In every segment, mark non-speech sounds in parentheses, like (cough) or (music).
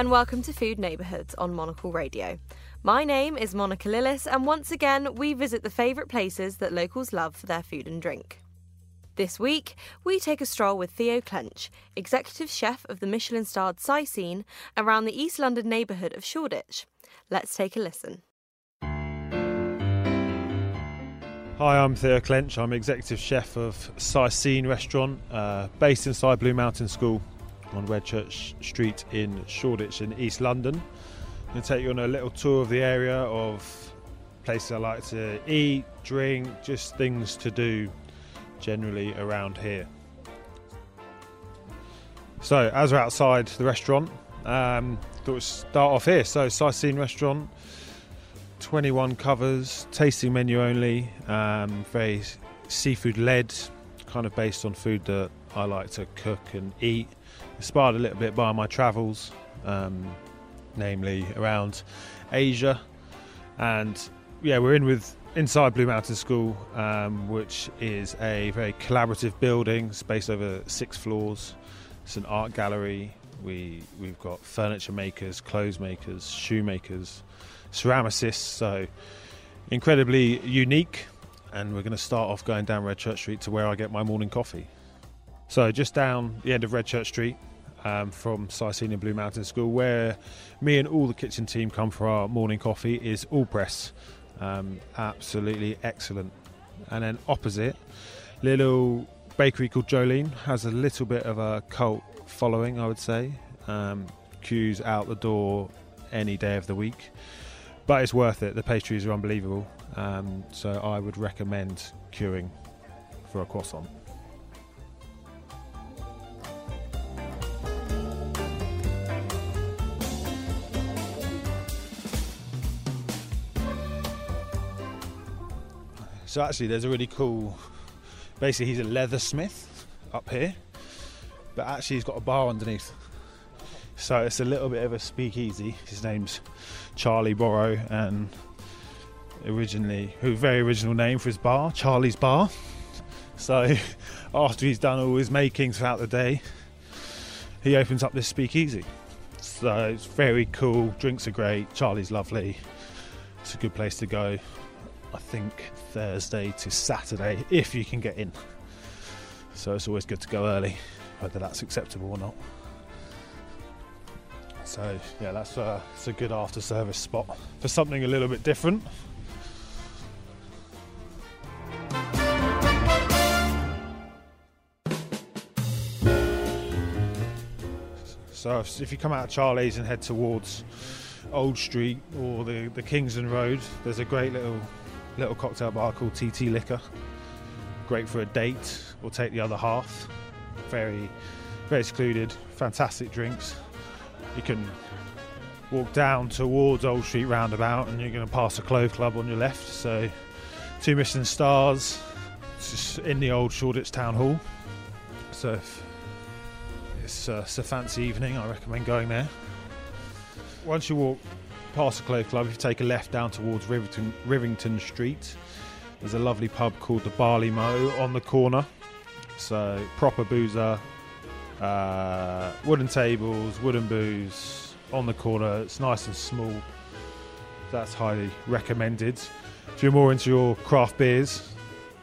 and welcome to Food Neighbourhoods on Monocle Radio. My name is Monica Lillis, and once again, we visit the favourite places that locals love for their food and drink. This week, we take a stroll with Theo Clench, executive chef of the Michelin starred Cycene, around the East London neighbourhood of Shoreditch. Let's take a listen. Hi, I'm Theo Clench. I'm executive chef of Cycene Restaurant, uh, based inside Blue Mountain School on Redchurch Street in Shoreditch in East London. I'm going to take you on a little tour of the area of places I like to eat, drink, just things to do generally around here. So, as we're outside the restaurant, um, thought we'd start off here. So, Cycene Restaurant 21 covers, tasting menu only, um, very seafood led, kind of based on food that I like to cook and eat. Inspired a little bit by my travels, um, namely around Asia. And yeah, we're in with inside Blue Mountain School, um, which is a very collaborative building, spaced over six floors. It's an art gallery. We we've got furniture makers, clothes makers, shoemakers, ceramicists, so incredibly unique. And we're going to start off going down Redchurch Street to where I get my morning coffee. So just down the end of Redchurch Street, um, from Cycene Blue Mountain School, where me and all the kitchen team come for our morning coffee, is Allpress. Um, absolutely excellent. And then opposite, little bakery called Jolene has a little bit of a cult following, I would say. Um, queues out the door any day of the week but it's worth it. The pastries are unbelievable, um, so I would recommend queuing for a croissant. So actually, there's a really cool. Basically, he's a leathersmith up here, but actually, he's got a bar underneath. So it's a little bit of a speakeasy. His name's Charlie Borrow, and originally, who very original name for his bar, Charlie's Bar. So (laughs) after he's done all his making throughout the day, he opens up this speakeasy. So it's very cool. Drinks are great. Charlie's lovely. It's a good place to go. I think Thursday to Saturday if you can get in. So it's always good to go early, whether that's acceptable or not. So yeah, that's a, it's a good after service spot for something a little bit different. So if you come out of Charlie's and head towards Old Street or the, the Kingsland Road, there's a great little little cocktail bar called TT Liquor. Great for a date or take the other half. Very very secluded, fantastic drinks you can walk down towards Old Street Roundabout and you're going to pass a Clove Club on your left. So, two Michelin stars in the old Shoreditch Town Hall. So, if it's, uh, it's a fancy evening, I recommend going there. Once you walk past the Clove Club, if you take a left down towards Rivington, Rivington Street, there's a lovely pub called the Barley Mow on the corner. So, proper boozer, uh, wooden tables, wooden booths on the corner. It's nice and small. That's highly recommended. If you're more into your craft beers,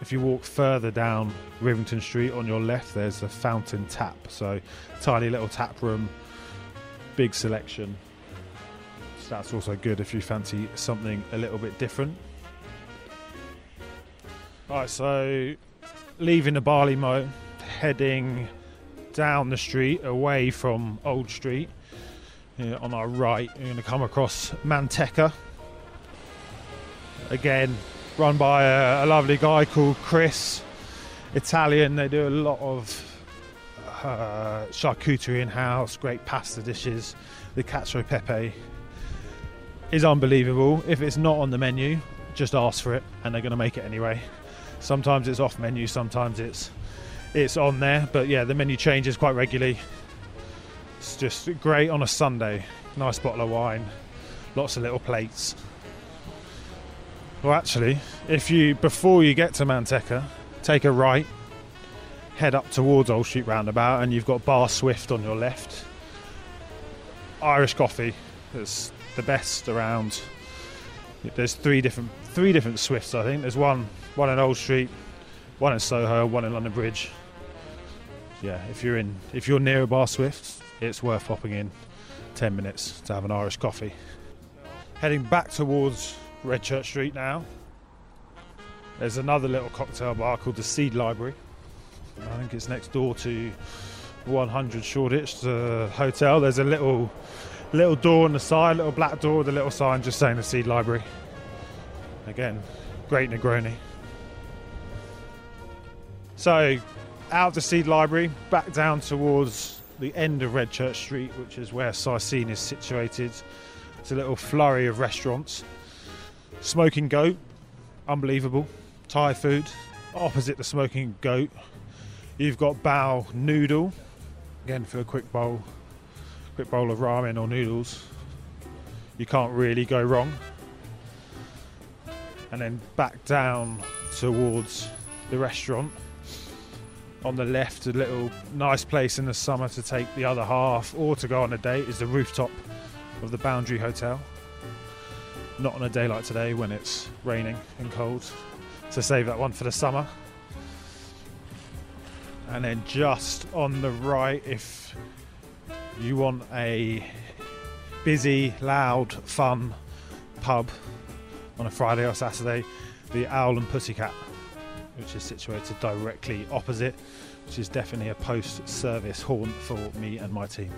if you walk further down Rivington Street on your left, there's a fountain tap. So, tiny little tap room, big selection. That's also good if you fancy something a little bit different. Alright, so leaving the barley mow, heading down the street away from Old Street. on our right, you're going to come across Manteca. Again, run by a, a, lovely guy called Chris. Italian, they do a lot of uh, charcuterie in house, great pasta dishes. The cacio pepe is unbelievable. If it's not on the menu, just ask for it and they're going to make it anyway. Sometimes it's off menu, sometimes it's it's on there. But yeah, the menu changes quite regularly. It's just great on a Sunday. Nice bottle of wine, lots of little plates. Well, actually, if you before you get to Manteca, take a right, head up towards Old Street Roundabout, and you've got Bar Swift on your left. Irish coffee. It's the best around. There's three different three different Swifts. I think there's one one in Old Street, one in Soho, one in London Bridge. Yeah, if you're in if you're near a bar Swift, it's worth popping in 10 minutes to have an Irish coffee. Heading back towards Redchurch Street now. There's another little cocktail bar called the Seed Library. I think it's next door to 100 Shoreditch the hotel. There's a little little door on the side, little black door with a little sign just saying the Seed Library. Again, great Negroni. So, out of the Seed Library, back down towards the end of Redchurch Street, which is where Cycene is situated. It's a little flurry of restaurants. Smoking Goat, unbelievable. Thai food. Opposite the Smoking Goat, you've got Bao Noodle. Again, for a quick bowl, quick bowl of ramen or noodles. You can't really go wrong. And then back down towards the restaurant on the left, a little nice place in the summer to take the other half or to go on a date is the rooftop of the Boundary Hotel. Not on a day like today when it's raining and cold. So save that one for the summer. And then just on the right, if you want a busy, loud, fun pub on a Friday or Saturday, the Owl and Pussycat which is situated directly opposite, which is definitely a post service haunt for me and my team.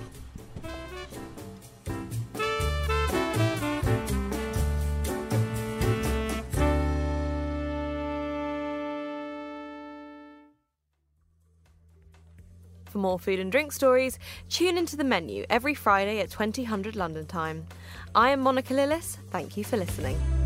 For more food and drink stories, tune into the menu every Friday at 2000 London time. I am Monica Lillis. Thank you for listening.